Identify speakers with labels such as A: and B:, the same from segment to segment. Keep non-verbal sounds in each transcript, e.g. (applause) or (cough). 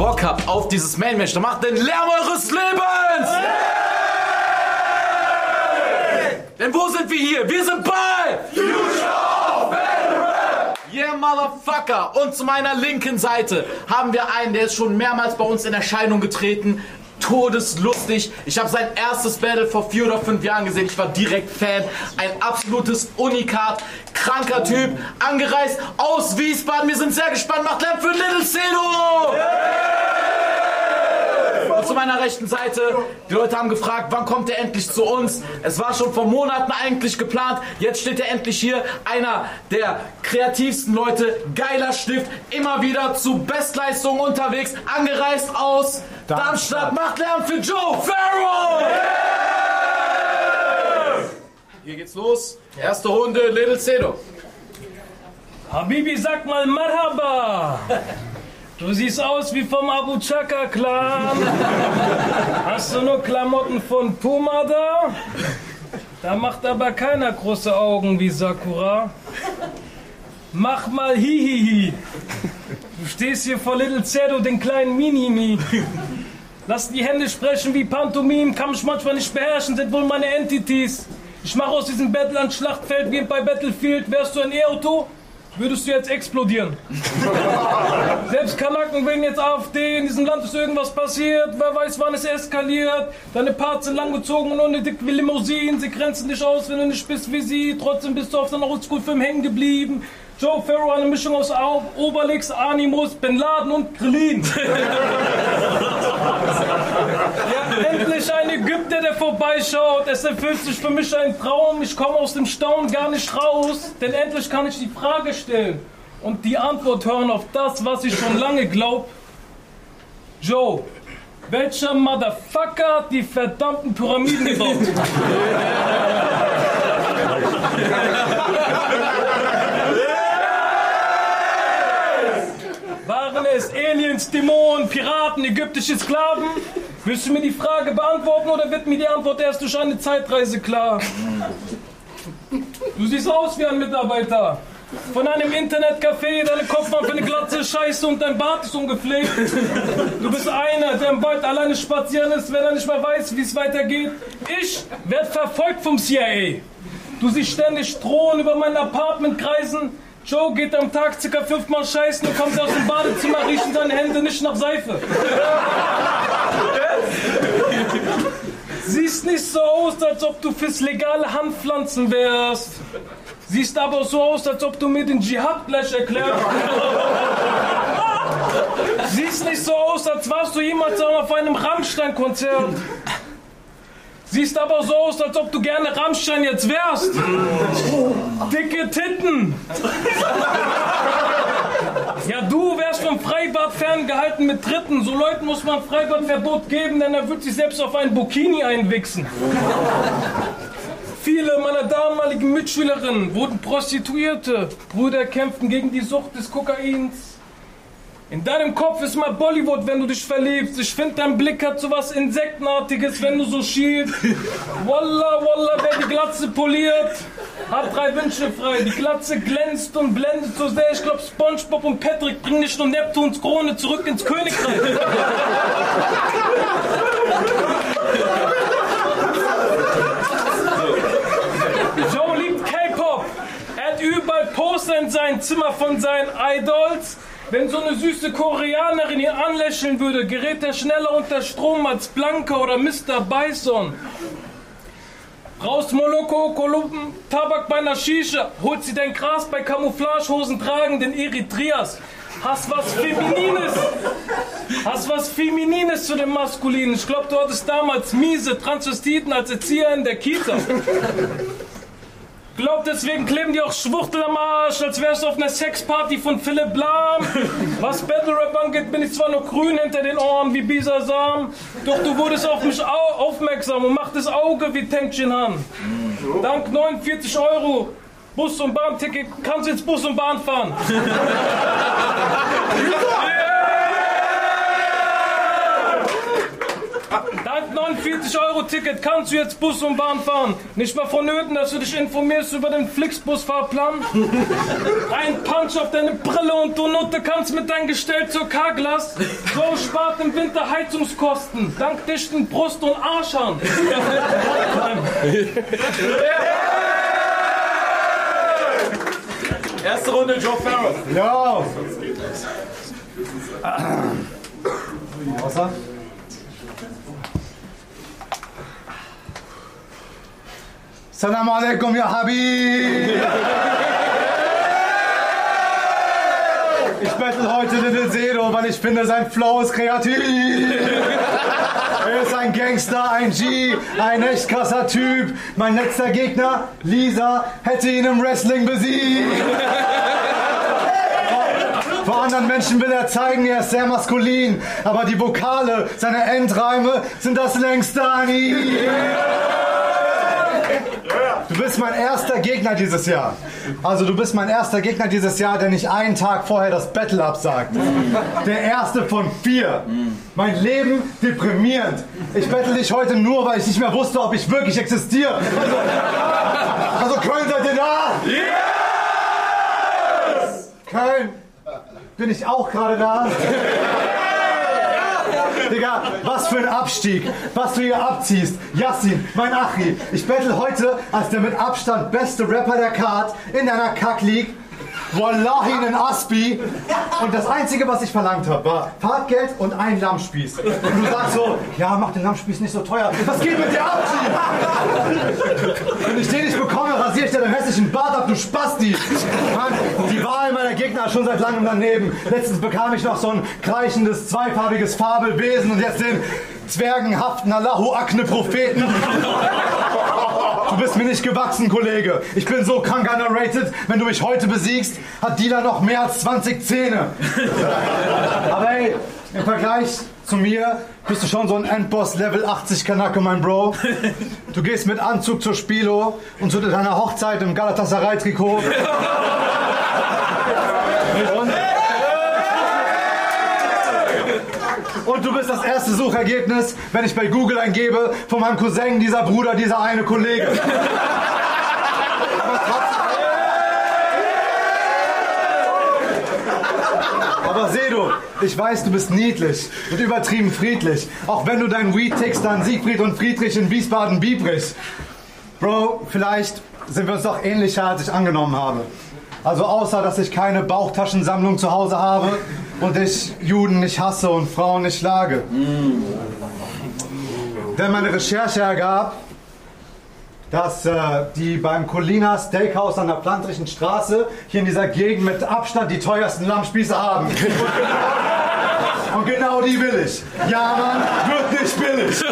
A: Bock habt auf dieses Main-Match, dann macht den Lärm eures Lebens! Denn wo sind wir hier? Wir sind bei Future of Yeah, Motherfucker! Und zu meiner linken Seite haben wir einen, der ist schon mehrmals bei uns in Erscheinung getreten. Todeslustig. Ich habe sein erstes Battle vor vier oder fünf Jahren gesehen. Ich war direkt Fan. Ein absolutes Unikat. Kranker Typ. Angereist aus Wiesbaden. Wir sind sehr gespannt. Macht Lärm für Little Cedo! Und zu meiner rechten Seite, die Leute haben gefragt, wann kommt er endlich zu uns? Es war schon vor Monaten eigentlich geplant. Jetzt steht er endlich hier. Einer der kreativsten Leute. Geiler Stift. Immer wieder zu Bestleistungen unterwegs. Angereist aus Darmstadt. Macht Lärm für Joe Farrow! Hier geht's los. Erste Runde, Little Cedo.
B: Habibi, sag mal Marhaba. (laughs) Du siehst aus wie vom Abu Chaka Clan. Hast du nur Klamotten von Puma da? Da macht aber keiner große Augen wie Sakura. Mach mal Hihihi. Du stehst hier vor Little Zedo, den kleinen Minimi. Lass die Hände sprechen wie Pantomim, kann mich manchmal nicht beherrschen, sind wohl meine Entities. Ich mache aus diesem Battle ein Schlachtfeld wie bei Battlefield. Wärst du ein E-Auto, würdest du jetzt explodieren. (laughs) Selbst Kanaken wegen jetzt AfD, in diesem Land ist irgendwas passiert, wer weiß wann es eskaliert. Deine Parts sind langgezogen und unnötig wie Limousinen, sie grenzen dich aus, wenn du nicht bist wie sie. Trotzdem bist du auf deiner Oldschool-Film hängen geblieben. Joe Farrow, eine Mischung aus Au- Obelix, Animus, Bin Laden und Krillin. (laughs) Ja, endlich ein Ägypter, der vorbeischaut. Es erfüllt sich für mich ein Traum. Ich komme aus dem Staunen gar nicht raus. Denn endlich kann ich die Frage stellen und die Antwort hören auf das, was ich schon lange glaub. Joe, welcher Motherfucker hat die verdammten Pyramiden gebaut? (laughs) Waren es Aliens, Dämonen, Piraten, ägyptische Sklaven? Willst du mir die Frage beantworten oder wird mir die Antwort erst durch eine Zeitreise klar? Du siehst aus wie ein Mitarbeiter. Von einem Internetcafé, deine Kopfmann für eine Glatze Scheiße und dein Bart ist ungepflegt. Du bist einer, der im Wald alleine spazieren ist, wenn er nicht mehr weiß, wie es weitergeht. Ich werde verfolgt vom CIA. Du siehst ständig Drohnen über mein Apartment kreisen. Joe geht am Tag circa fünfmal scheißen und kommt aus dem Badezimmer, riechen seine Hände nicht nach Seife. Siehst nicht so aus, als ob du fürs legale Handpflanzen wärst. Siehst aber so aus, als ob du mir den Dschihad gleich erklärst. Siehst nicht so aus, als warst du jemals auf einem Rammstein-Konzert. Siehst aber so aus, als ob du gerne Rammstein jetzt wärst. Dicke Titten. Ja, du wärst vom Freibad ferngehalten mit Dritten. So Leuten muss man Freibadverbot geben, denn er wird sich selbst auf ein Bikini einwichsen. Viele meiner damaligen Mitschülerinnen wurden Prostituierte. Brüder kämpften gegen die Sucht des Kokains. In deinem Kopf ist mal Bollywood, wenn du dich verliebst. Ich finde, dein Blick hat so was Insektenartiges, wenn du so schielst. (laughs) Wallah, wallah, wer die Glatze poliert, hat drei Wünsche frei. Die Glatze glänzt und blendet so sehr. Ich glaub, Spongebob und Patrick bringen nicht nur Neptuns Krone zurück ins Königreich. (laughs) Joe liebt K-Pop. Er hat überall Poster in seinem Zimmer von seinen Idols. Wenn so eine süße Koreanerin ihn anlächeln würde, gerät er schneller unter Strom als Blanca oder Mr. Bison. Raus Moloko, Kolumben, Tabak bei einer Shisha. Holt sie dein Gras bei Camouflagehosen tragenden Eritreas. Hast was Feminines. Hast was Feminines zu dem Maskulinen. Ich glaube, du hattest damals miese Transvestiten als Erzieher in der Kita. Glaub, deswegen kleben die auch Schwuchtel am Arsch, als wärst du auf einer Sexparty von Philipp Lahm. Was Battle Rap angeht, bin ich zwar noch grün hinter den Ohren wie Bisasam, doch du wurdest auf mich au aufmerksam und machtest Auge wie Tenkchin Han. Dank 49 Euro Bus- und Bahnticket kannst du jetzt Bus und Bahn fahren. (laughs) Dank 49 Euro Ticket kannst du jetzt Bus und Bahn fahren. Nicht mal vonnöten, dass du dich informierst über den Flixbus-Fahrplan. Ein Punch auf deine Brille und du Nutte kannst mit deinem Gestell zur K-Glas. So spart im Winter Heizungskosten. Dank dichten Brust- und Arschern. (laughs)
A: Erste Runde Joe Farrow.
C: Ja. Außer? Salam alaikum, ya Habib! (laughs) Ich bettel heute Little Zero, weil ich finde, sein Flow ist kreativ. Er ist ein Gangster, ein G, ein echt krasser Typ. Mein letzter Gegner, Lisa, hätte ihn im Wrestling besiegt. Vor anderen Menschen will er zeigen, er ist sehr maskulin. Aber die Vokale, seine Endreime sind das längste an ihm. Du bist mein erster Gegner dieses Jahr. Also du bist mein erster Gegner dieses Jahr, der nicht einen Tag vorher das Battle absagt. Der erste von vier. Mein Leben deprimierend. Ich battle dich heute nur, weil ich nicht mehr wusste, ob ich wirklich existiere. Also, also Köln, seid ihr da? Yes! Köln, bin ich auch gerade da? Digga, was für ein Abstieg, was du hier abziehst. Yassin, mein Achi, ich battle heute als der mit Abstand beste Rapper der Card in einer Kack-League. Wallahi einen Aspi. Und das Einzige, was ich verlangt habe, war Fahrtgeld und ein Lammspieß. Und du sagst so, ja, mach den Lammspieß nicht so teuer. Was geht mit dir ab? Wenn ich den nicht bekomme, rasiere ich dir den hässlichen Bart ab, du Spasti. Mann, die Wahl meiner Gegner ist schon seit langem daneben. Letztens bekam ich noch so ein kreichendes, zweifarbiges Fabelwesen und jetzt den zwergenhaften Allahu Akne Propheten. Du bist mir nicht gewachsen, Kollege. Ich bin so krank underrated. Wenn du mich heute besiegst, hat Dila noch mehr als 20 Zähne. (laughs) Aber hey, im Vergleich zu mir bist du schon so ein Endboss Level 80 Kanake, mein Bro. Du gehst mit Anzug zur Spilo und zu deiner Hochzeit im Galatasaray-Trikot. (laughs) und du bist das erste Suchergebnis, wenn ich bei Google eingebe, von meinem Cousin, dieser Bruder, dieser eine Kollege. (laughs) Aber Sedo, ich weiß, du bist niedlich und übertrieben friedlich. Auch wenn du dein Weed tickst an Siegfried und Friedrich in Wiesbaden-Biebrich. Bro, vielleicht sind wir uns doch ähnlicher, als ich angenommen habe. Also außer, dass ich keine Bauchtaschensammlung zu Hause habe und ich Juden nicht hasse und Frauen nicht schlage. Denn meine Recherche ergab, dass äh, die beim Colina Steakhouse an der Plantrichen Straße hier in dieser Gegend mit Abstand die teuersten Lammspieße haben. (laughs) Und genau die will ich. Ja, Mann, wird nicht billig.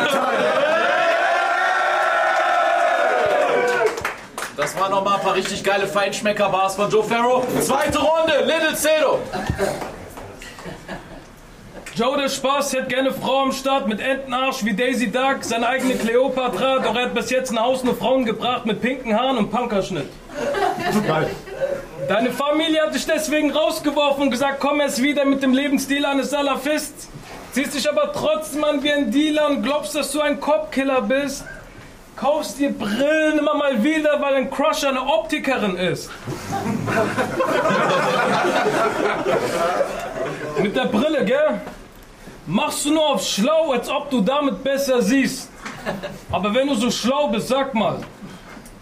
A: Das waren noch mal ein paar richtig geile Feinschmecker-Bars von Joe Farrow. Zweite Runde, Little Cedo.
B: Joe der Spaß hätte gerne Frau am Start mit Entenarsch wie Daisy Duck, seine eigene Cleopatra, doch er hat bis jetzt nach Hause nur Frauen gebracht mit pinken Haaren und Punkerschnitt.
C: Geil.
B: Deine Familie hat dich deswegen rausgeworfen und gesagt, komm erst wieder mit dem Lebensstil eines Salafists. Ziehst dich aber trotzdem an wie ein Dealer und glaubst, dass du ein Copkiller bist. Kaufst dir Brillen immer mal wieder, weil ein Crush eine Optikerin ist. (laughs) Mit der Brille, gell? Machst du nur auf schlau, als ob du damit besser siehst. Aber wenn du so schlau bist, sag mal,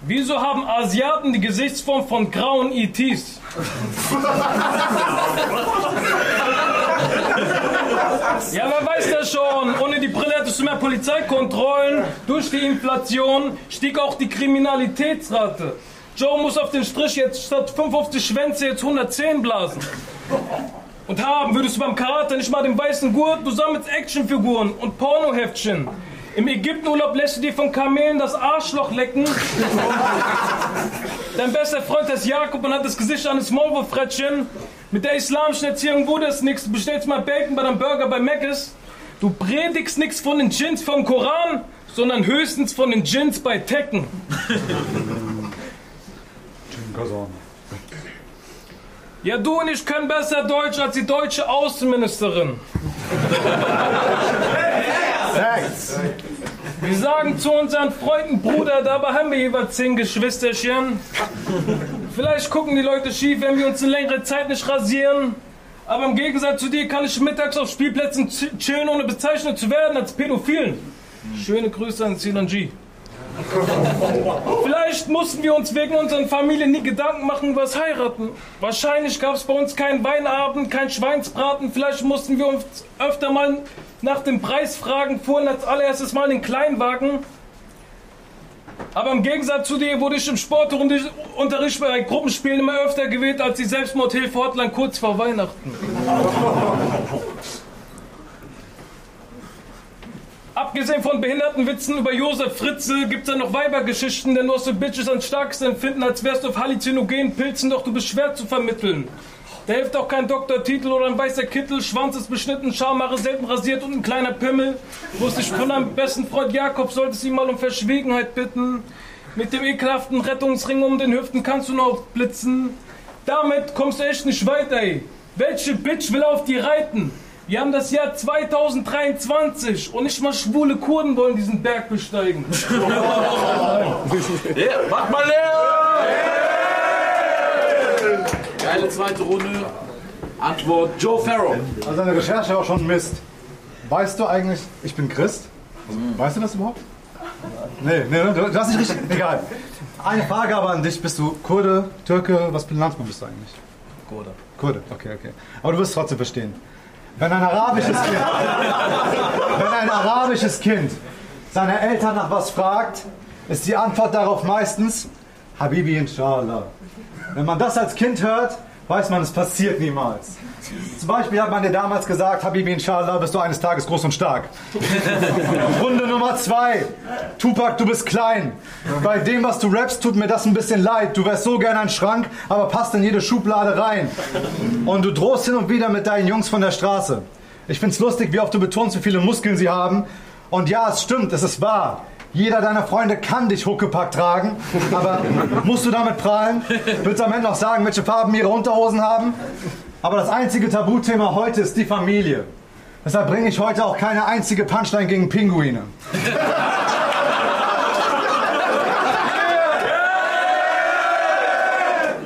B: wieso haben Asiaten die Gesichtsform von grauen ETs? Ja, wer weiß das schon? Ohne die Brille hättest du mehr Polizeikontrollen. Durch die Inflation stieg auch die Kriminalitätsrate. Joe muss auf den Strich jetzt statt 55 Schwänze jetzt 110 blasen. Und haben würdest du beim Karate nicht mal den weißen Gurt, du sammelst Actionfiguren und Pornoheftchen. Im Ägyptenurlaub lässt du dir von Kamelen das Arschloch lecken. (laughs) Dein bester Freund heißt Jakob und hat das Gesicht eines Maulwurffrettchen. Mit der islamischen Erziehung wurde es nichts. Du bestellst mal Bacon bei deinem Burger bei Mc's. Du predigst nichts von den Djinns vom Koran, sondern höchstens von den Djinns bei Tekken. Ja, du und ich können besser Deutsch als die deutsche Außenministerin.
C: Facts.
B: Wir sagen zu unseren Freunden, Bruder, dabei haben wir jeweils zehn Geschwisterchen. Vielleicht gucken die Leute schief, wenn wir uns eine längere Zeit nicht rasieren. Aber im Gegensatz zu dir kann ich mittags auf Spielplätzen ch- chillen, ohne bezeichnet zu werden als Pädophilen. Schöne Grüße an Sinan G. Vielleicht mussten wir uns wegen unseren Familien nie Gedanken machen das Heiraten. Wahrscheinlich gab es bei uns keinen Weinabend, kein Schweinsbraten. Vielleicht mussten wir uns öfter mal nach dem Preis fragen, fuhren als allererstes mal in den Kleinwagen. Aber im Gegensatz zu dir wurde ich im Sportunterricht bei Gruppenspielen immer öfter gewählt als die Selbstmordhilfe-Hotline kurz vor Weihnachten. Abgesehen von Behindertenwitzen über Josef Fritze gibt es da noch Weibergeschichten, denn du hast so Bitches an starksten Empfinden, als wärst du auf halluzinogenen Pilzen, doch du bist schwer zu vermitteln. Da hilft auch kein Doktortitel oder ein weißer Kittel, Schwanz ist beschnitten, Schamhaare selten rasiert und ein kleiner Pimmel. Wusste ich von deinem besten Freund Jakob, solltest ihn mal um Verschwiegenheit bitten. Mit dem ekelhaften Rettungsring um den Hüften kannst du noch blitzen. Damit kommst du echt nicht weiter, ey. Welche Bitch will auf die reiten? Wir haben das Jahr 2023 und nicht mal schwule Kurden wollen diesen Berg besteigen. (laughs)
A: Yeah, mach mal leer! Geile zweite Runde. Antwort Joe Farrow.
C: Also deine Recherche war schon Mist. Weißt du eigentlich, ich bin Christ? Weißt du das überhaupt? Nee, nee, du, du hast nicht richtig. (laughs) Egal. Eine Frage aber an dich. Bist du Kurde, Türke? Was für ein Landsmann bist du eigentlich?
A: Kurde.
C: Kurde, okay, okay. Aber du wirst trotzdem verstehen. Wenn ein arabisches Kind, wenn ein arabisches Kind seine Eltern nach was fragt, ist die Antwort darauf meistens Habibi inshallah. Wenn man das als Kind hört, weiß man, es passiert niemals. Zum Beispiel hat man dir damals gesagt, Habibi inshallah, bist du eines Tages groß und stark. (laughs) Runde Nummer zwei. Tupac, du bist klein. Bei dem, was du rappst, tut mir das ein bisschen leid. Du wärst so gern ein Schrank, aber passt in jede Schublade rein. Und du drohst hin und wieder mit deinen Jungs von der Straße. Ich find's lustig, wie oft du betonst, wie viele Muskeln sie haben. Und ja, es stimmt, es ist wahr. Jeder deiner Freunde kann dich Huckepack tragen, aber musst du damit prahlen? Willst du am Ende noch sagen, welche Farben ihre Unterhosen haben? Aber das einzige Tabuthema heute ist die Familie. Deshalb bringe ich heute auch keine einzige Punchline gegen Pinguine.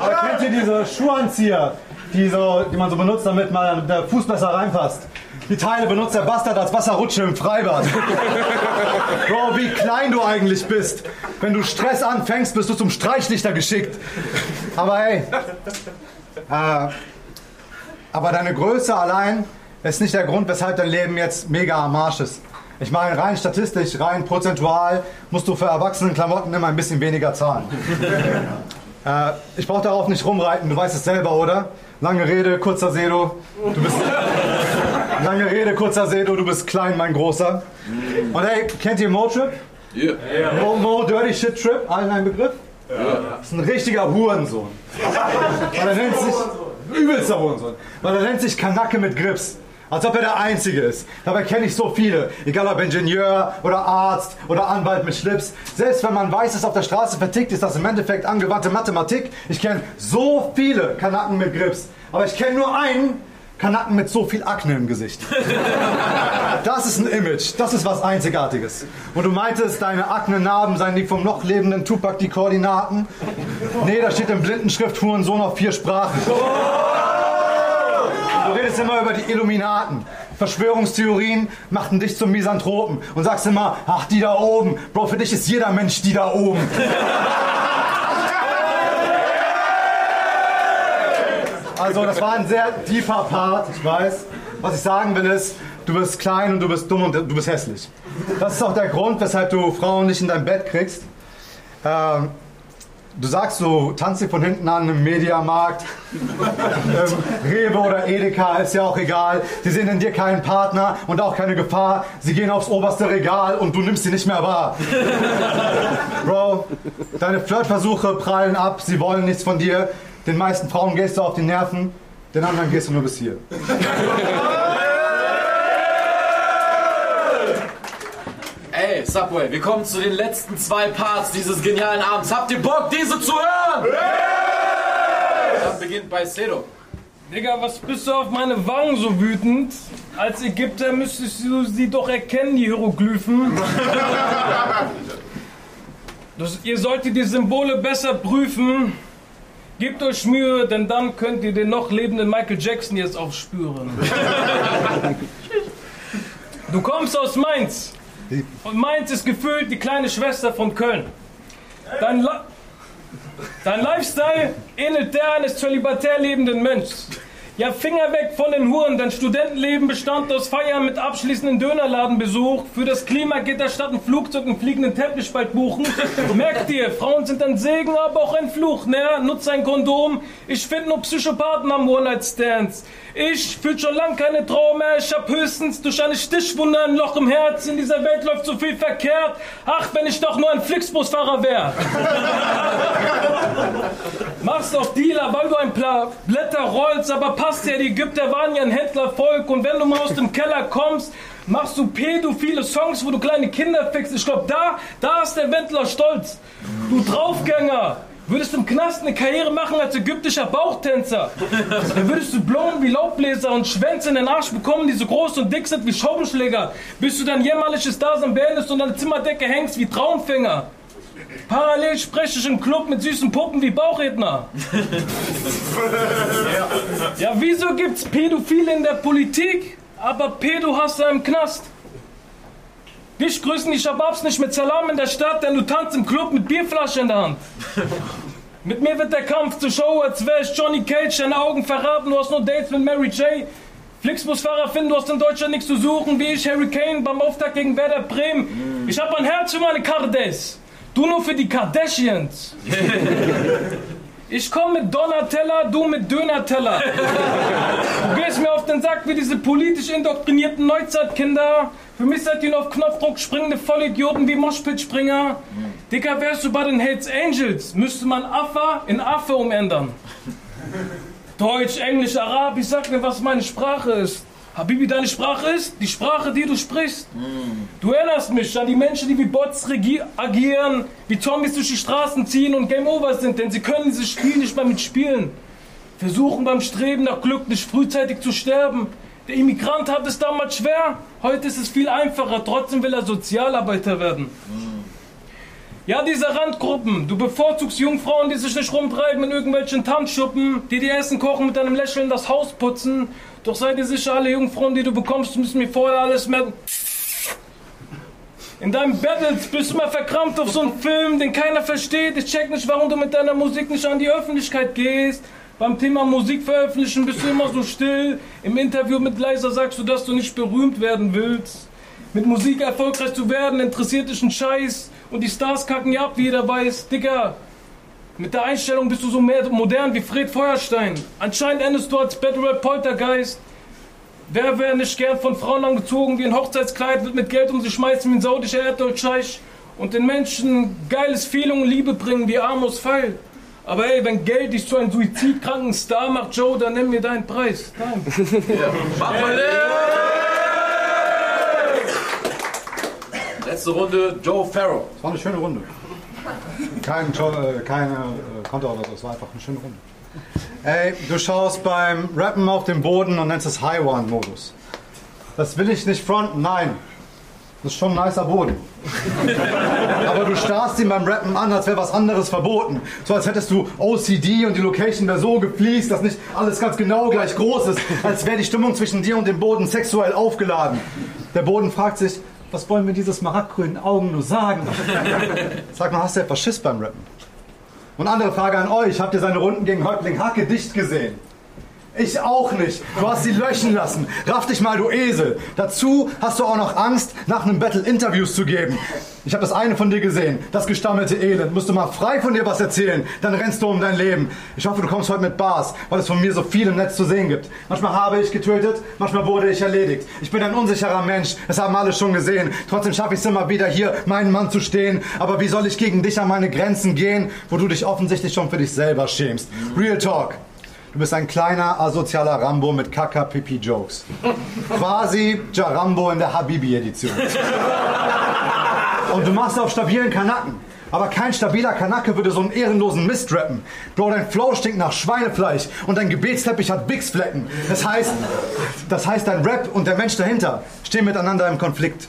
C: Aber kennt ihr diese Schuhanzieher, die, so, die man so benutzt, damit man der Fuß besser reinpasst? Die Teile benutzt der Bastard als Wasserrutsche im Freibad. Bro, wie klein du eigentlich bist. Wenn du Stress anfängst, bist du zum Streichllichter geschickt. Aber hey, äh, aber deine Größe allein ist nicht der Grund, weshalb dein Leben jetzt mega am Arsch ist. Ich meine, rein statistisch, rein prozentual musst du für Erwachsenenklamotten immer ein bisschen weniger zahlen. äh, ich brauche darauf nicht rumreiten, du weißt es selber, oder? Lange Rede, kurzer Sedo. Du bist. Lange Rede, kurzer Sedo, du bist klein, mein Großer. Und hey, kennt ihr Mo-Trip?
A: Yeah.
C: Mo, Mo Dirty Shit Trip, allen ein Begriff? Das ist ein richtiger Hurensohn. Weil er nennt sich. Übelster Hurensohn. Weil er nennt sich Kanacke mit Grips. Als ob er der Einzige ist. Dabei kenne ich so viele. Egal ob Ingenieur oder Arzt oder Anwalt mit Schlips. Selbst wenn man weiß, dass auf der Straße vertickt ist, das im Endeffekt angewandte Mathematik. Ich kenne so viele Kanacken mit Grips. Aber ich kenne nur einen Kanacken mit so viel Akne im Gesicht. Das ist ein Image, das ist was Einzigartiges. Und du meintest, deine Akne-Narben seien die vom noch lebenden Tupac die Koordinaten? Nee, da steht in Blindenschrift Hurensohn auf vier Sprachen. Du redest immer über die Illuminaten. Verschwörungstheorien machten dich zum Misanthropen und sagst immer, ach, die da oben. Bro, für dich ist jeder Mensch die da oben. Also, das war ein sehr tiefer Part, ich weiß. Was ich sagen will ist, du bist klein und du bist dumm und du bist hässlich. Das ist auch der Grund, weshalb du Frauen nicht in dein Bett kriegst. Ähm, du sagst, du tanzt dich von hinten an im Mediamarkt, ähm, Rewe oder Edeka, ist ja auch egal. Sie sehen in dir keinen Partner und auch keine Gefahr. Sie gehen aufs oberste Regal und du nimmst sie nicht mehr wahr. Bro, deine Flirtversuche prallen ab, sie wollen nichts von dir. Den meisten Frauen gehst du auf die Nerven, den anderen gehst du nur bis hier.
A: Ey, Subway, wir kommen zu den letzten zwei Parts dieses genialen Abends. Habt ihr Bock, diese zu hören? Dann beginnt bei Sedo.
B: Digga, was bist du auf meine Wangen so wütend? Als Ägypter müsstest du sie doch erkennen, die Hieroglyphen. (laughs) Das, ihr solltet die Symbole besser prüfen. Gebt euch Mühe, denn dann könnt ihr den noch lebenden Michael Jackson jetzt aufspüren. (laughs) Du kommst aus Mainz. Und Mainz ist gefühlt die kleine Schwester von Köln. Dein, La Dein Lifestyle ähnelt der eines zölibatär lebenden Mönchs. Ja, Finger weg von den Huren. Dein Studentenleben bestand aus Feiern mit abschließenden Dönerladenbesuch. Für das Klima geht der Stadt ein Flugzeug einen fliegenden Teppich bald buchen. (laughs) Merkt ihr, Frauen sind ein Segen, aber auch ein Fluch. Ne? Nutz ein Kondom. Ich finde nur Psychopathen am One-Night-Stands. Ich fühl schon lang keine Trauer mehr. Ich hab höchstens durch eine Stichwunde ein Loch im Herz. In dieser Welt läuft so viel verkehrt. Ach, wenn ich doch nur ein Flixbusfahrer wäre. (laughs) Machst auch Dealer, weil du ein paar Blätter rollst, aber passt ja, die Ägypter waren ja ein Händlervolk und wenn du mal aus dem Keller kommst, machst du pädophile Songs, wo du kleine Kinder fixst. Ich glaube, da, da ist der Wendler stolz. Du Draufgänger. Würdest im Knast eine Karriere machen als ägyptischer Bauchtänzer? Dann würdest du Blumen wie Laubbläser und Schwänze in den Arsch bekommen, die so groß und dick sind wie Schaubenschläger, bis du dein jämmerliches Dasein beendest und an der Zimmerdecke hängst wie Traumfänger. Parallel spreche ich im Club mit süßen Puppen wie Bauchredner. (laughs) Ja, wieso gibt's Pädophile in der Politik, aber Pedo-Hasser im Knast? Dich grüßen die Shababs nicht mit Salam in der Stadt, denn du tanzt im Club mit Bierflasche in der Hand. (laughs) Mit mir wird der Kampf zur Show, als wäre ich Johnny Cage, deine Augen verraten, du hast nur Dates mit Mary J. Flixbusfahrer finden, du hast in Deutschland nichts zu suchen, wie ich Harry Kane beim Auftakt gegen Werder Bremen. Ich hab ein Herz für meine Kardes, du nur für die Kardashians. (laughs) Ich komme mit Donatella, du mit Dönerteller. Du gehst mir auf den Sack wie diese politisch indoktrinierten Neuzeitkinder. Für mich seid ihr nur auf Knopfdruck springende Vollidioten wie Moshpit-Springer. Dicker, wärst du bei den Hells Angels, müsste man Affa in Affe umändern. Deutsch, Englisch, Arabisch, sag mir, was meine Sprache ist. Habibi, deine Sprache ist die Sprache, die du sprichst. Du erinnerst mich an die Menschen, die wie Bots agieren, wie Zombies durch die Straßen ziehen und Game Over sind, denn sie können dieses Spiel nicht mehr mitspielen. Versuchen beim Streben nach Glück nicht frühzeitig zu sterben. Der Immigrant hat es damals schwer, heute ist es viel einfacher, trotzdem will er Sozialarbeiter werden. Ja, diese Randgruppen. Du bevorzugst Jungfrauen, die sich nicht rumtreiben in irgendwelchen Tanzschuppen, die dir Essen kochen, mit deinem Lächeln das Haus putzen. Doch seid ihr sicher, alle Jungfrauen, die du bekommst, müssen mir vorher alles merken. In deinem Battles bist du mal verkrampft auf so einen Film, den keiner versteht. Ich check nicht, warum du mit deiner Musik nicht an die Öffentlichkeit gehst. Beim Thema Musik veröffentlichen bist du immer so still. Im Interview mit Leiser sagst du, dass du nicht berühmt werden willst. Mit Musik erfolgreich zu werden, interessiert dich ein Scheiß. Und die Stars kacken ja ab, wie jeder weiß. Dicker, mit der Einstellung bist du so mehr modern wie Fred Feuerstein. Anscheinend endest du als Battle Rap Poltergeist. Wer wäre nicht gern von Frauen angezogen wie ein Hochzeitskleid, wird mit Geld um sich schmeißen wie ein saudischer Erdölscheich und den Menschen geiles Feeling und Liebe bringen wie Amos Pfeil. Aber ey, wenn Geld dich zu einem suizidkranken Star macht, Joe, dann nimm mir deinen Preis. Dein. (laughs)
A: Mach mal Letzte Runde, Joe Farrow.
C: Das war eine schöne Runde. Kein, äh, keine äh, Konter oder so, es war einfach eine schöne Runde. Ey, du schaust beim Rappen auf den Boden und nennst es High One-Modus. Das will ich nicht fronten, nein. Das ist schon ein nicer Boden. (laughs) Aber du starrst ihn beim Rappen an, als wäre was anderes verboten. So als hättest du OCD und die Location wäre so gefliest, dass nicht alles ganz genau gleich groß ist. Als wäre die Stimmung zwischen dir und dem Boden sexuell aufgeladen. Der Boden fragt sich, was wollen mir diese smaragdgrünen Augen nur sagen? (laughs) Sag mal, hast du etwas Schiss beim Rappen? Und andere Frage an euch, habt ihr seine Runden gegen Häuptling Hacke dicht gesehen? Ich auch nicht. Du hast sie löschen lassen. Raff dich mal, du Esel. Dazu hast du auch noch Angst, nach einem Battle Interviews zu geben. Ich habe das eine von dir gesehen, das gestammelte Elend. Musst du mal frei von dir was erzählen, dann rennst du um dein Leben. Ich hoffe, du kommst heute mit Bars, weil es von mir so viel im Netz zu sehen gibt. Manchmal habe ich getötet, manchmal wurde ich erledigt. Ich bin ein unsicherer Mensch, das haben alle schon gesehen. Trotzdem schaffe ich es immer wieder hier, meinen Mann zu stehen. Aber wie soll ich gegen dich an meine Grenzen gehen, wo du dich offensichtlich schon für dich selber schämst? Real Talk. Du bist ein kleiner, asozialer Rambo mit Kaka-Pipi-Jokes. Quasi Jarambo in der Habibi-Edition. Und du machst auf stabilen Kanaken. Aber kein stabiler Kanake würde so einen ehrenlosen Mist rappen. Bro, dein Flow stinkt nach Schweinefleisch und dein Gebetsteppich hat Bix-Flecken. Das heißt, das heißt, dein Rap und der Mensch dahinter stehen miteinander im Konflikt.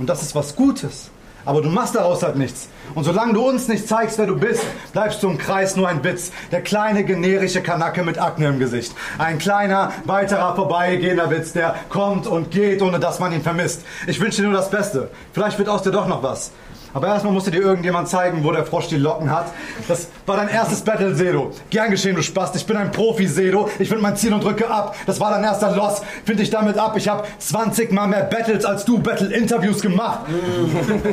C: Und das ist was Gutes. Aber du machst daraus halt nichts. Und solange du uns nicht zeigst, wer du bist, bleibst du im Kreis nur ein Witz. Der kleine generische Kanacke mit Akne im Gesicht. Ein kleiner, weiterer vorbeigehender Witz, der kommt und geht, ohne dass man ihn vermisst. Ich wünsche dir nur das Beste. Vielleicht wird aus dir doch noch was. Aber erstmal musste dir irgendjemand zeigen, wo der Frosch die Locken hat. Das war dein erstes Battle, Sedo. Gern geschehen, du Spast. Ich bin ein Profi, Sedo. Ich finde mein Ziel und drücke ab. Das war dein erster Loss. Find dich damit ab. Ich habe 20 Mal mehr Battles als du Battle-Interviews gemacht.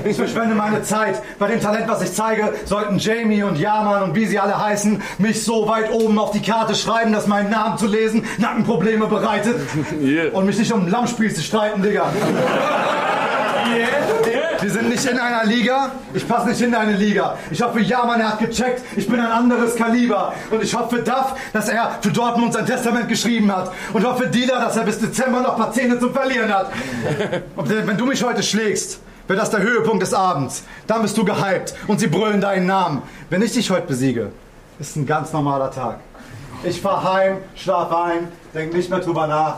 C: Ich verschwende meine Zeit. Bei dem Talent, was ich zeige, sollten Jamie und Yaman und wie sie alle heißen, mich so weit oben auf die Karte schreiben, dass mein Namen zu lesen Nackenprobleme bereitet. (laughs) Und mich nicht um Lammspiel zu streiten, Digga. (laughs) Wir sind nicht in einer Liga. Ich passe nicht in eine Liga. Ich hoffe, Jaman, er hat gecheckt. Ich bin ein anderes Kaliber. Und ich hoffe, Duff, dass er für Dortmund sein Testament geschrieben hat. Und hoffe, Dieter, dass er bis Dezember noch ein paar Zähne zum Verlieren hat. Und wenn du mich heute schlägst, wird das der Höhepunkt des Abends. Dann bist du gehypt und sie brüllen deinen Namen. Wenn ich dich heute besiege, ist ein ganz normaler Tag. Ich fahr heim, schlaf ein, denk nicht mehr drüber nach.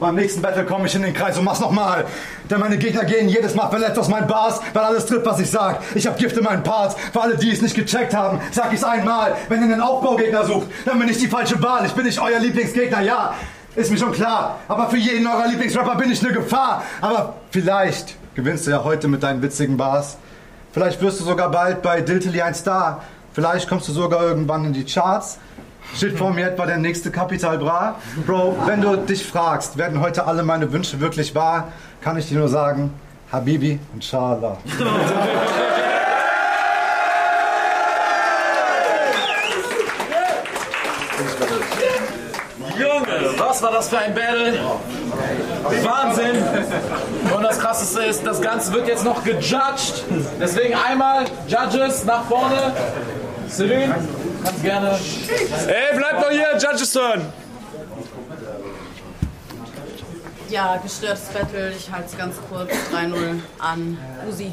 C: Beim nächsten Battle komme ich in den Kreis und mach's nochmal. Denn meine Gegner gehen jedes Mal verletzt aus meinen Bars, weil alles trifft, was ich sag. Ich hab Gift in meinen Parts. Für alle, die es nicht gecheckt haben, sag ich's einmal. Wenn ihr einen Aufbaugegner sucht, dann bin ich die falsche Wahl. Ich bin nicht euer Lieblingsgegner, ja. Ist mir schon klar. Aber für jeden eurer Lieblingsrapper bin ich eine Gefahr. Aber vielleicht gewinnst du ja heute mit deinen witzigen Bars. Vielleicht wirst du sogar bald bei Diltily ein Star. Vielleicht kommst du sogar irgendwann in die Charts. Steht vor mir etwa der nächste Capital Bra. Bro, wenn du dich fragst, werden heute alle meine Wünsche wirklich wahr, kann ich dir nur sagen, Habibi, inshallah.
A: Junge, was war das für ein Battle? Wahnsinn! Und das krasseste ist, das Ganze wird jetzt noch gejudged. Deswegen einmal Judges nach vorne. Celine, kannst gerne.
D: Ey, bleib doch hier, Judges Turn.
E: Ja, gestörtes Battle. Ich halte es ganz kurz. 3-0 an Usi.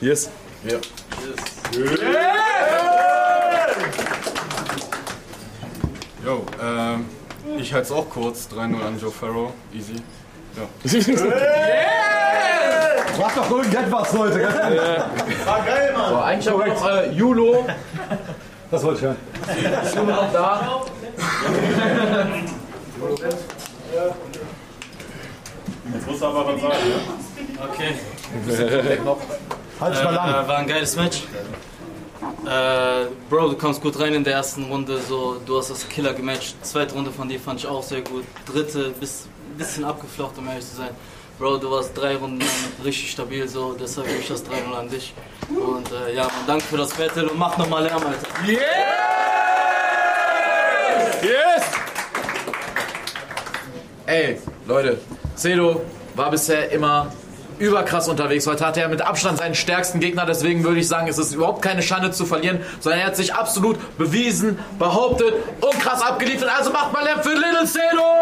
D: Yes.
A: Ja.
F: Jo, ähm, ich halte es auch kurz. 3-0 an Joe Farrow. Easy. (laughs)
C: Mach doch irgendetwas, Leute. Ganz ehrlich.
A: So, eigentlich wir noch äh, Julo.
C: Das wollte ich hören.
A: Ist Julo noch da?
G: Jetzt musst du aber was sagen, ne?
H: Okay,
C: Halt dich mal lang.
H: äh, war ein geiles Match. Äh, Bro, du kommst gut rein in der ersten Runde, so, du hast das Killer gematcht. Zweite Runde von dir fand ich auch sehr gut. Dritte, bis, bisschen abgeflocht, um ehrlich zu sein. Bro, du warst drei Runden richtig stabil, so, deshalb gebe ich das 3-0 an dich. Und äh, ja, man, danke für das Battle und mach nochmal Lärm, Alter.
D: Yes!
A: Ey, Leute, Cedo war bisher immer überkrass unterwegs. Heute hatte er mit Abstand seinen stärksten Gegner, deswegen würde ich sagen, es ist überhaupt keine Schande zu verlieren, sondern er hat sich absolut bewiesen, behauptet und krass abgeliefert. Also macht mal Lärm für Little Cedo!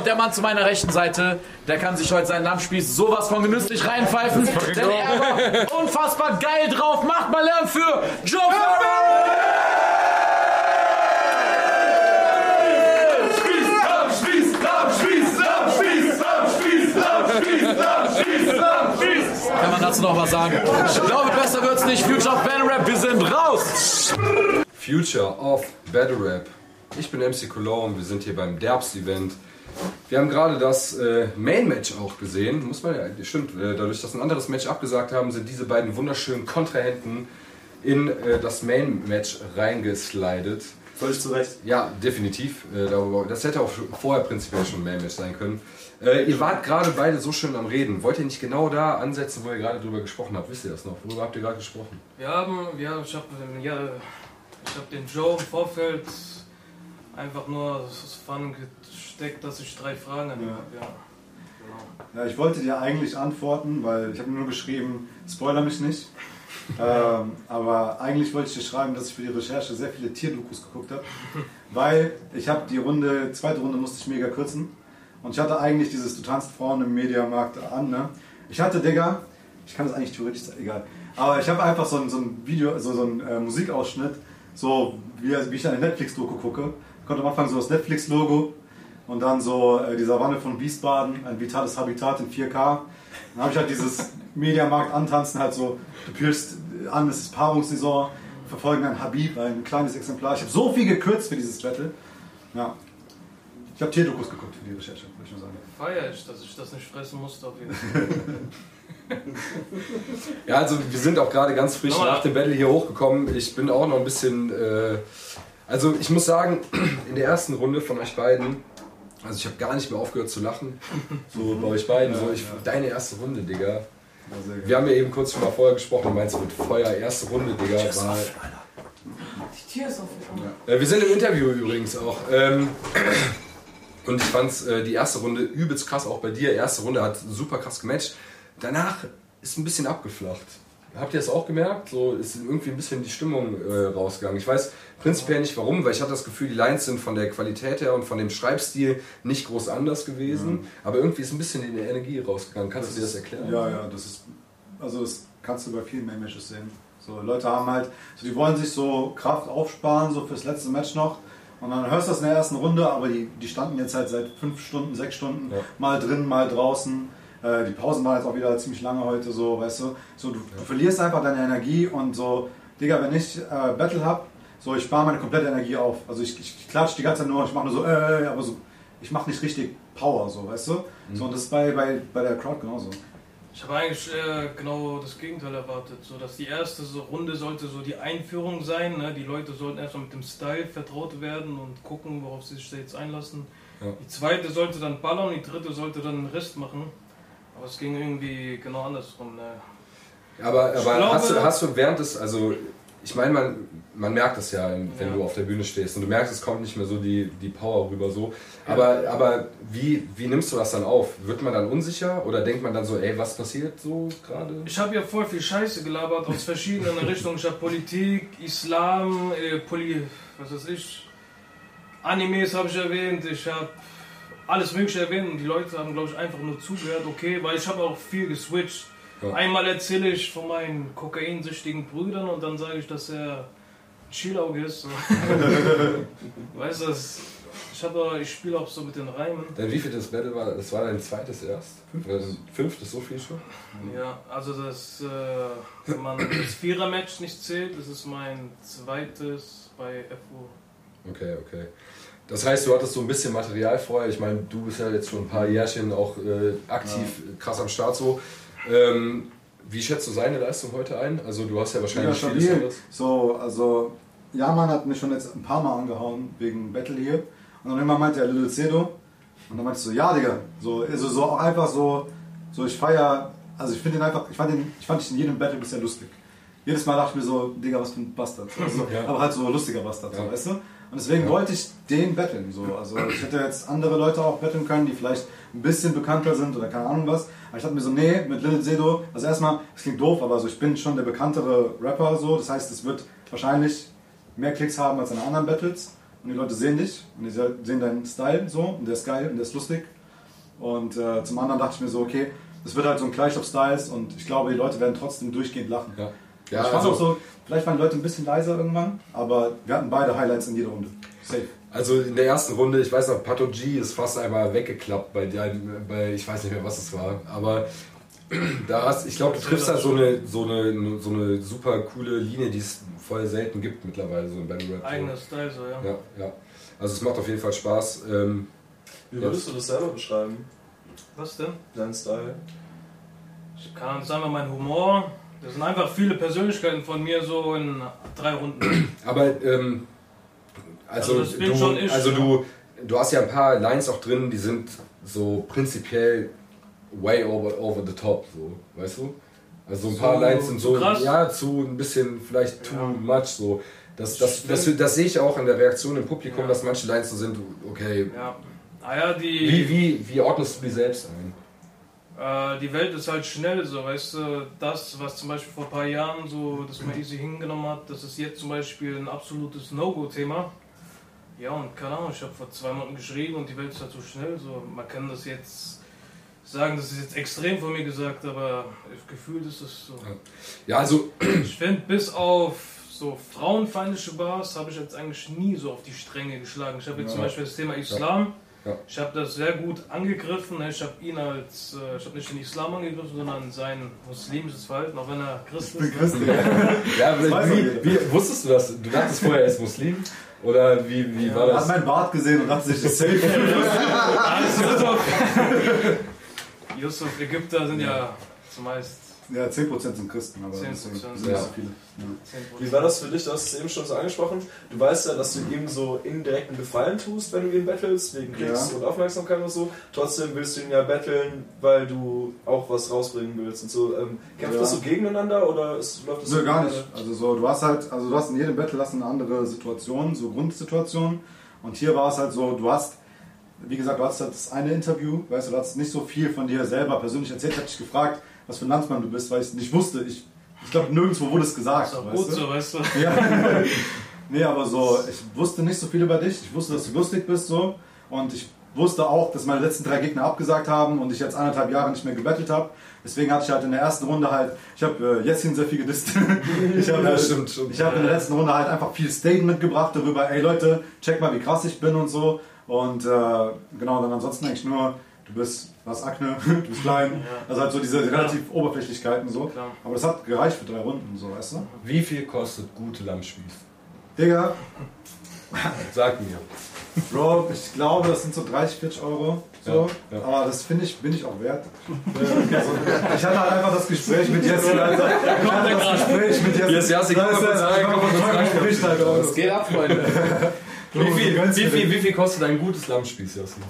A: Und der Mann zu meiner rechten Seite, der kann sich heute seinen Lammspieß sowas von genüsslich reinpfeifen, denn er war unfassbar geil drauf. Macht mal Lärm für Joe Farrow! Kann man dazu noch was sagen? Ich glaube, besser wird's nicht. Future of Battle Rap, wir sind raus!
I: Future of Battle Rap. Ich bin MC Cologne, wir sind hier beim Derbs-Event. Wir haben gerade das äh, Main-Match auch gesehen. Muss man ja, stimmt, äh, dadurch, dass ein anderes Match abgesagt haben, sind diese beiden wunderschönen Kontrahenten in äh, das Main-Match reingeslidet.
G: Völlig zu Recht.
I: Ja, definitiv. Äh, darüber, das hätte auch vorher prinzipiell schon ein Main-Match sein können. Äh, ihr wart gerade beide so schön am Reden. Wollt ihr nicht genau da ansetzen, wo ihr gerade drüber gesprochen habt? Wisst ihr das noch? Worüber habt ihr gerade gesprochen?
B: Wir haben, ja, ich habe ja, hab den Joe im Vorfeld einfach nur das Fun gesteckt, dass ich drei Fragen an
C: Ja.
B: habe. Ja. Genau.
C: Ja, ich wollte dir eigentlich antworten, weil ich habe nur geschrieben, spoiler mich nicht. ähm, aber eigentlich wollte ich dir schreiben, dass ich für die Recherche sehr viele Tierdokus geguckt habe. Weil ich habe die Runde, zweite Runde musste ich mega kürzen. Und ich hatte eigentlich dieses, du tanzt Frauen im Mediamarkt an, ne? Ich hatte, Digga, Ich kann das eigentlich theoretisch, egal. Aber ich habe einfach so ein, so ein Video, so, so ein äh, Musikausschnitt, so wie, wie ich eine Netflix-Doku gucke. Kommt am Anfang so das Netflix-Logo und dann so äh, die Savanne von Wiesbaden, ein vitales Habitat in 4K. Dann habe ich halt dieses (laughs) Mediamarkt antanzen, halt so, du pirst an, es ist Paarungssaison, verfolgen ein Habib, ein kleines Exemplar. Ich habe so viel gekürzt für dieses Battle. Ja. Ich habe Tierdokus geguckt für die Recherche, würde ich nur sagen.
B: Feier ich, dass ich das nicht fressen musste auf jeden Fall. (laughs)
I: Ja, also wir sind auch gerade ganz frisch nach dem Battle hier hochgekommen. Ich bin auch noch ein bisschen. Äh, also ich muss sagen, (clears throat) in der ersten Runde von euch beiden, also ich habe gar nicht mehr aufgehört zu lachen. (laughs) So bei euch beiden, so ich, deine erste Runde, Digga. Wir haben ja eben kurz schon mal vorher gesprochen, du meinst mit Feuer, erste Runde, Digga. War,
E: Die Tür ist offen.
I: äh, wir sind im Interview übrigens auch. Ähm, (clears throat) und ich fand äh, die erste Runde übelst krass, auch bei dir. Erste Runde hat super krass gematcht. Danach ist ein bisschen abgeflacht. Habt ihr das auch gemerkt? So ist irgendwie ein bisschen die Stimmung äh, rausgegangen. Ich weiß prinzipiell nicht warum, weil ich hatte das Gefühl, die Lines sind von der Qualität her und von dem Schreibstil nicht groß anders gewesen. Aber irgendwie ist ein bisschen die Energie rausgegangen. Kannst du dir das erklären?
C: Ja, ja, das ist, also das kannst du bei vielen Matches sehen. So, Leute haben halt, so, die wollen sich so Kraft aufsparen, so fürs letzte Match noch. Und dann hörst du das in der ersten Runde, aber die, die standen jetzt halt seit fünf Stunden, sechs Stunden,
I: Ja.
C: mal drin, mal draußen. Äh, die Pausen waren jetzt auch wieder ziemlich lange heute, so, weißt du. So, du, du verlierst einfach deine Energie und so, Digga, wenn ich äh, Battle hab, so, ich spare meine komplette Energie auf. Also ich, ich, ich klatsch die ganze Zeit nur, ich mache nur so, äh, aber so, ich mache nicht richtig Power, so, weißt du. So, und das ist bei, bei, bei der Crowd genauso.
B: Ich habe eigentlich äh, genau das Gegenteil erwartet. So, dass die erste so Runde sollte so die Einführung sein. Ne? Die Leute sollten erstmal mit dem Style vertraut werden und gucken, worauf sie sich da jetzt einlassen.
I: Ja.
B: Die zweite sollte dann ballern, die dritte sollte dann den Rest machen. Aber es ging irgendwie genau andersrum. Ne?
I: Aber, aber
B: glaube-
I: hast, du, hast du während des, also ich meine, man, man merkt es ja, wenn
B: Ja.
I: du auf der Bühne stehst und du merkst, es kommt nicht mehr so die, die Power rüber so. Aber, aber wie, wie nimmst du das dann auf? Wird man dann unsicher oder denkt man dann so, ey, was passiert so gerade?
B: Ich habe ja voll viel Scheiße gelabert aus verschiedenen (laughs) Richtungen. Ich habe Politik, Islam, äh, Poli, was weiß ich, Animes habe ich erwähnt. Ich habe alles Mögliche erwähnt und die Leute haben, glaube ich, einfach nur zugehört. Okay, weil ich habe auch viel geswitcht.
I: Ja.
B: Einmal erzähle ich von meinen kokainsüchtigen Brüdern und dann sage ich, dass er Chillauge ist. (laughs) Weißt du, das- ich, hab ich spiele auch so mit den Reimen.
I: Wie viel das Battle war? Das war dein zweites erst? Fünftes, Fünftes so viel schon?
B: Ja, also das, äh, wenn man das Vierer-Match nicht zählt, das ist mein zweites bei FU.
I: Okay, okay. Das heißt, du hattest so ein bisschen Material vorher. Ich meine, du bist ja jetzt schon ein paar Jährchen auch äh, aktiv krass am Start so. Ähm, wie schätzt du seine Leistung heute ein? Also du hast ja
C: Ja,
I: wahrscheinlich vieles
C: stabil.
I: anderes.
C: So, also, Jaman hat mich schon jetzt ein paar Mal angehauen wegen Battle hier. Und dann irgendwann meinte er Little Cedo. Und dann meinte ich so, ja, Digga. So, also so auch einfach so, so ich feier, also ich finde ihn einfach, ich fand ihn, ich fand dich in jedem Battle bisher lustig. Jedes Mal dachte ich mir so, Digga, was für ein Bastard. Also, (laughs)
I: Ja.
C: Aber halt so ein lustiger Bastard, so,
I: Ja.
C: weißt du? Und deswegen wollte ich den battlen. So. Also ich hätte jetzt andere Leute auch battlen können, die vielleicht ein bisschen bekannter sind oder keine Ahnung was. Aber ich dachte mir so, nee, mit Lil Sedo, also erstmal, es klingt doof, aber so, ich bin schon der bekanntere Rapper, so. Das heißt, es wird wahrscheinlich mehr Klicks haben als deine anderen Battles. Und die Leute sehen dich und die sehen deinen Style so und der ist geil und der ist lustig. Und äh, zum anderen dachte ich mir so, okay, das wird halt so ein Clash of Styles und ich glaube, die Leute werden trotzdem durchgehend lachen.
I: Ja.
C: Ich
I: Ja,
C: fand
I: also,
C: auch so, vielleicht waren die Leute ein bisschen leiser irgendwann, aber wir hatten beide Highlights in jeder Runde. Safe.
I: also in der ersten Runde, ich weiß noch, Pato G ist fast einmal weggeklappt bei, der, bei ich weiß nicht mehr, was es war. Aber (clears throat) da hast, ich glaube, du triffst da so eine, so, eine, so eine super coole Linie, die es voll selten gibt mittlerweile so im Battle Rap.
B: Eigener Style, so, ja.
I: Ja, ja. Also es macht auf jeden Fall Spaß. Ähm,
G: Wie würdest du das selber beschreiben?
B: Was denn?
G: Dein Style?
B: Ich kann sagen, mein Humor. Das sind einfach viele Persönlichkeiten von mir so in drei Runden.
I: Aber ähm, also,
B: Also das
I: du,
B: ich,
I: also
B: ja.
I: du, du hast ja ein paar Lines auch drin, die sind so prinzipiell way over, over the top, so, weißt du? Also so ein paar
B: So-
I: Lines sind so,
B: krass?
I: ja, zu ein bisschen vielleicht too
B: Ja.
I: much, so. Das, das, das, das, sehe ich auch in der Reaktion im Publikum,
B: Ja.
I: dass manche Lines so sind, okay.
B: Ja. Ah ja, die,
I: Wie, wie, wie ordnest du die selbst ein?
B: Äh, die Welt ist halt schnell so, weißt du, das, was zum Beispiel vor ein paar Jahren so das mal easy hingenommen hat, das ist jetzt zum Beispiel ein absolutes No-Go-Thema. Ja, und keine Ahnung, ich habe vor zwei Monaten geschrieben und die Welt ist halt so schnell, so, man kann das jetzt sagen, das ist jetzt extrem von mir gesagt, aber gefühlt ist es so.
I: Ja, also (clears throat)
B: Ich finde, bis auf so frauenfeindliche Bars habe ich jetzt eigentlich nie so auf die Stränge geschlagen. Ich habe jetzt zum
I: Ja.
B: Beispiel das Thema Islam.
I: Ja.
B: Ich habe das sehr gut angegriffen. ne? Ich habe ihn als, äh, ich habe nicht den Islam angegriffen, sondern sein muslimisches Verhalten, auch wenn er Christ ist. (laughs)
I: Ja, aber
C: weiß
I: wie,
C: er.
I: wie, wusstest du das? Du dachtest vorher, er ist Muslim? Oder wie, wie war
C: Er hat
I: das?
C: meinen Bart gesehen und dachte sich, das ist safe. (laughs) (laughs)
B: Yusuf. Yusuf, Ägypter sind ja zumeist
C: Ja, 10% sind Christen, aber
B: 10%
C: deswegen sind
B: sind
C: nicht
I: ja.
C: so viele. Ja.
B: 10%.
G: Wie war das für dich? Du hast es eben schon so angesprochen. Du weißt ja, dass du ihm so indirekten Gefallen tust, wenn du ihn battlest, wegen Klicks
C: Ja.
G: und Aufmerksamkeit und so. Trotzdem willst du ihn ja battlen, weil du auch was rausbringen willst und so. Ähm, kämpft
C: Ja.
G: das so gegeneinander oder ist, läuft das
C: Nö,
G: so
C: gar nicht. Also so, du hast halt, also du hast in jedem Battle hast eine andere Situation, so Grundsituation. Und hier war es halt so, du hast, wie gesagt, du hast halt das eine Interview, weißt du, du hast nicht so viel von dir selber persönlich erzählt, hat dich gefragt, was für ein Landsmann du bist, weil ich es nicht wusste. Ich, ich glaube, nirgendwo wurde es gesagt.
B: Ist auch
C: weißt
B: gut
C: du?
B: so, weißt du.
C: Ja. (laughs) nee, aber so, ich wusste nicht so viel über dich. Ich wusste, dass du lustig bist so. Und ich wusste auch, dass meine letzten drei Gegner abgesagt haben und ich jetzt anderthalb Jahre nicht mehr gebettelt habe. Deswegen hatte ich halt in der ersten Runde halt, ich habe äh, Jessin sehr viel gedisst. (laughs) ich habe (laughs)
I: Ja, stimmt, stimmt.
C: ich hab in der letzten Runde halt einfach viel Statement gebracht darüber, ey Leute, check mal, wie krass ich bin und so. Und äh, genau, dann ansonsten eigentlich nur, du bist, was Akne, (laughs) du bist klein. Also halt so diese relativ Oberflächlichkeiten so.
B: Klar.
C: Aber das hat gereicht für drei Runden, so, weißt du?
I: Wie viel kostet gute Lammspieß?
C: Digga, (laughs)
I: Sag mir.
C: Bro, ich glaube, das sind so 30, 40 Euro. So.
I: Ja, ja.
C: Aber das finde ich, bin ich auch wert. (laughs) also, ich hatte halt einfach das Gespräch mit Jessin, Alter. Ich hatte das Gespräch mit
I: mal
C: ist
I: kurz
C: er,
I: rein,
C: ich
I: guck mal
C: auf Gericht, Alter.
A: Was geht ab, Freunde?
C: Du,
I: Wie viel,
C: du
I: wie, viel, wie viel kostet ein gutes Lammspieß, Jassi?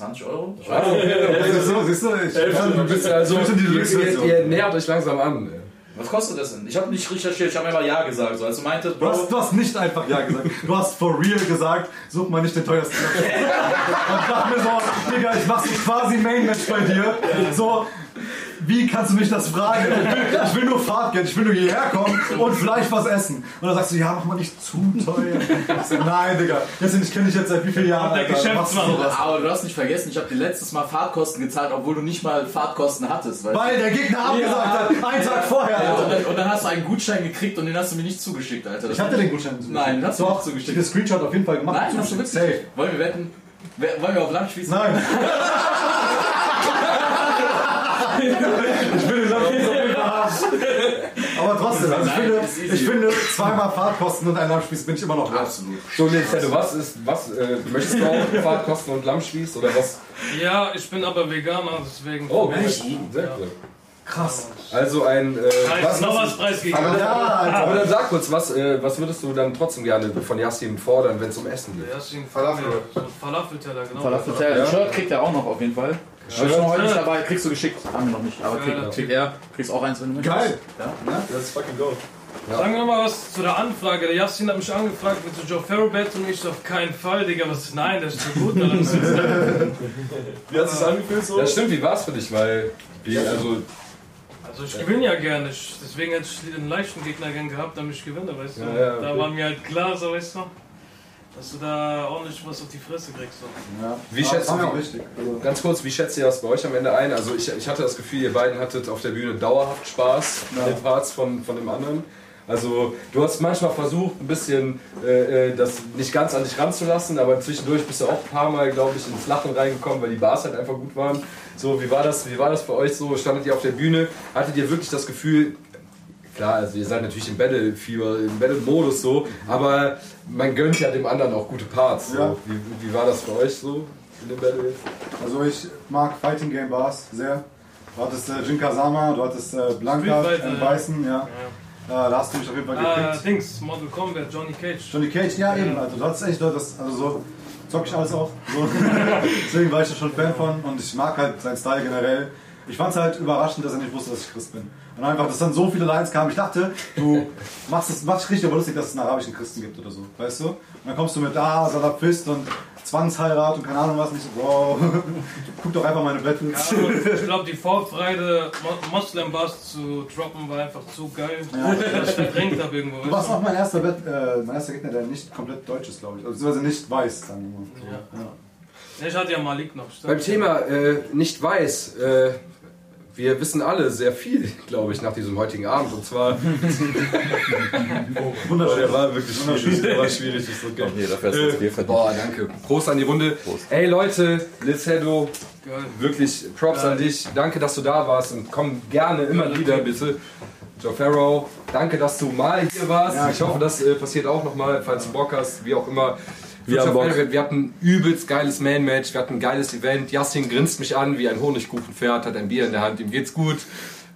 A: 20 Euro?
C: Siehst du, siehst du, ich,
I: Du bist also,
C: Ich
I: ihr, ihr, nähert euch langsam an. ey.
A: Was kostet das denn? Ich habe nicht recherchiert, ich habe einfach Ja gesagt. So, als du meintest,
C: Du hast, du hast nicht einfach Ja gesagt. Du hast for real gesagt, such mal nicht den teuersten. (laughs) Und dachte mir so, Digga, ich mach so quasi Main Match bei dir. So, wie kannst du mich das fragen? Ich will, ich will nur Fahrtgeld, ich will nur hierher kommen und vielleicht was essen. Und dann sagst du, ja, mach mal nicht zu teuer. So, nein, Digga, Deswegen, ich kenne dich jetzt seit wie vielen Jahren.
B: Der Geschäftsmann.
A: aber du hast nicht vergessen, ich habe dir letztes Mal Fahrtkosten gezahlt, obwohl du nicht mal Fahrtkosten hattest. Du?
C: Weil der Gegner abgesagt hat, einen Tag vorher.
A: Ja, und, dann, und dann hast du einen Gutschein gekriegt und den hast du mir nicht zugeschickt, Alter. Das
C: Ich hatte den Gutschein zugeschickt.
A: Nein, den hast du nicht zugeschickt.
C: Ich hab den Screenshot auf jeden Fall gemacht.
A: Nein, hast du wirklich?
C: Safe.
A: Wollen wir wetten? Wollen wir auf Land schließen?
C: Nein. (laughs) ich auf jeden Fall haben. Aber trotzdem, also ich,
A: Nein,
C: finde, ich finde, zweimal Fahrtkosten und ein Lammspieß bin ich immer noch.
A: Absolut.
I: So, Nintendo, was ist, was, äh, möchtest du auch (laughs) Fahrtkosten und Lammspieß oder was?
B: Ja, ich bin aber Veganer, deswegen.
I: Oh,
B: Ja.
I: echt? Sehr cool.
C: Krass.
I: Also ein, äh,
B: Preis, noch was preisgegeben.
I: aber,
C: Ja,
I: aber dann sag kurz, was, äh, was würdest du dann trotzdem gerne von Yassin fordern, wenn es um Essen geht?
B: Ja, ist ein
C: Falafel.
B: So Falafelteller, genau.
A: Falafelteller.
I: Ja.
A: Shirt kriegt er auch noch auf jeden Fall. Shirt. Ich bin heute nicht dabei, kriegst du geschickt. Haben wir noch nicht, aber kriegt,
B: Ja.
A: kriegt er. Kriegst auch eins, wenn du möchtest.
C: Geil.
A: Ja.
G: Let's fucking go.
B: Sagen wir mal was zu der Anfrage. Der Yassin hat mich angefragt, willst du Joe Ferro betteln? Ich so, auf keinen Fall, Digga. Was? Nein, das ist zu gut. Das ist-
G: Wie hat es angefühlt so?
I: Ja, stimmt, wie war's für dich? Weil, wie, also,
B: Also ich gewinne ja gerne. Ich, deswegen hätte ich einen leichten Gegner gern gehabt, damit ich gewinne, weißt du.
I: Ja, ja, okay.
B: Da war mir halt klar, so weißt du, dass du da ordentlich was auf die Fresse kriegst. So.
C: Ja.
I: Wie
C: Ja,
I: schätzt du-
C: auch wichtig. Also,
I: ganz kurz, wie schätzt ihr das bei euch am Ende ein? Also, ich, ich hatte das Gefühl, ihr beiden hattet auf der Bühne dauerhaft Spaß
C: Ja.
I: mit den Parts von, von dem anderen. Also, du hast manchmal versucht, ein bisschen äh, äh, das nicht ganz an dich ranzulassen, aber zwischendurch bist du auch ein paar Mal, glaube ich, ins Lachen reingekommen, weil die Bars halt einfach gut waren. So, wie war das, wie war das für euch so? Standet ihr auf der Bühne? Hattet ihr wirklich das Gefühl, Klar, also ihr seid natürlich im Battle-Fieber, im Battle-Modus so, aber man gönnt ja dem anderen auch gute Parts. So.
C: Ja.
I: Wie, wie war das für euch so in dem Battle jetzt?
C: also ich mag Fighting Game Bars sehr. Du hattest äh, Jin Kazama, du hattest äh, Blanca im
B: ja.
C: Weißen, ja. Äh, da hast du mich auf jeden Fall
B: Ah,
C: gekriegt.
B: Dings, Mortal Kombat, Johnny Cage.
C: Johnny Cage, ja eben, also du hattest echt, das, also so zock ich alles auf. So. (laughs) Deswegen war ich da schon Fan von und ich mag halt seinen Style generell. Ich fand es halt überraschend, dass er nicht wusste, dass ich Christ bin. Und einfach, dass dann so viele Lines kamen. Ich dachte, du machst es machst richtig, aber lustig, dass es einen arabischen Christen gibt oder so. Weißt du? Und dann kommst du mit, ah, Salafist und Zwangsheirat und keine Ahnung was. Nicht so, wow. (laughs) Guck doch einfach meine Battles.
B: Ja, und ich glaube, die Vorfreude, Mo- Moslem-Bars zu droppen, war einfach zu geil, dass ich verdrängt habe irgendwo.
C: Du warst auch mein erster, Bet äh, mein erster Gegner, der nicht komplett deutsch ist, glaube ich. Also, beziehungsweise nicht weiß, sagen wir mal.
B: Ja.
C: Ja.
B: Ich hatte ja Malik noch.
I: Beim Thema äh, nicht weiß, äh, wir wissen alle sehr viel, glaube ich, nach diesem heutigen Abend. Und zwar. (laughs) oh, der war wirklich schwierig. Der war schwierig. Ist okay.
D: Nee, dafür hast du Bier verdient.
I: Boah, danke. Prost an die Runde. Ey Leute, Liz Heddo, wirklich Props an dich. Danke, dass du da warst und komm gerne immer wieder, bitte. Joe Farrow, danke, dass du mal hier warst. ich hoffe, das äh, passiert auch nochmal, falls du Bock hast, wie auch immer.
D: Wir haben Bock.
I: Wir hatten ein übelst geiles Man-Match, wir hatten ein geiles Event. Yassin grinst mich an wie ein Honigkuchenpferd, hat ein Bier in der Hand, ihm geht's gut.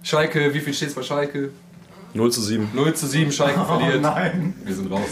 I: Schalke, wie viel steht's bei Schalke?
D: 0 zu 7.
I: 0 zu 7, Schalke (laughs) verliert.
C: Nein.
I: Wir sind raus.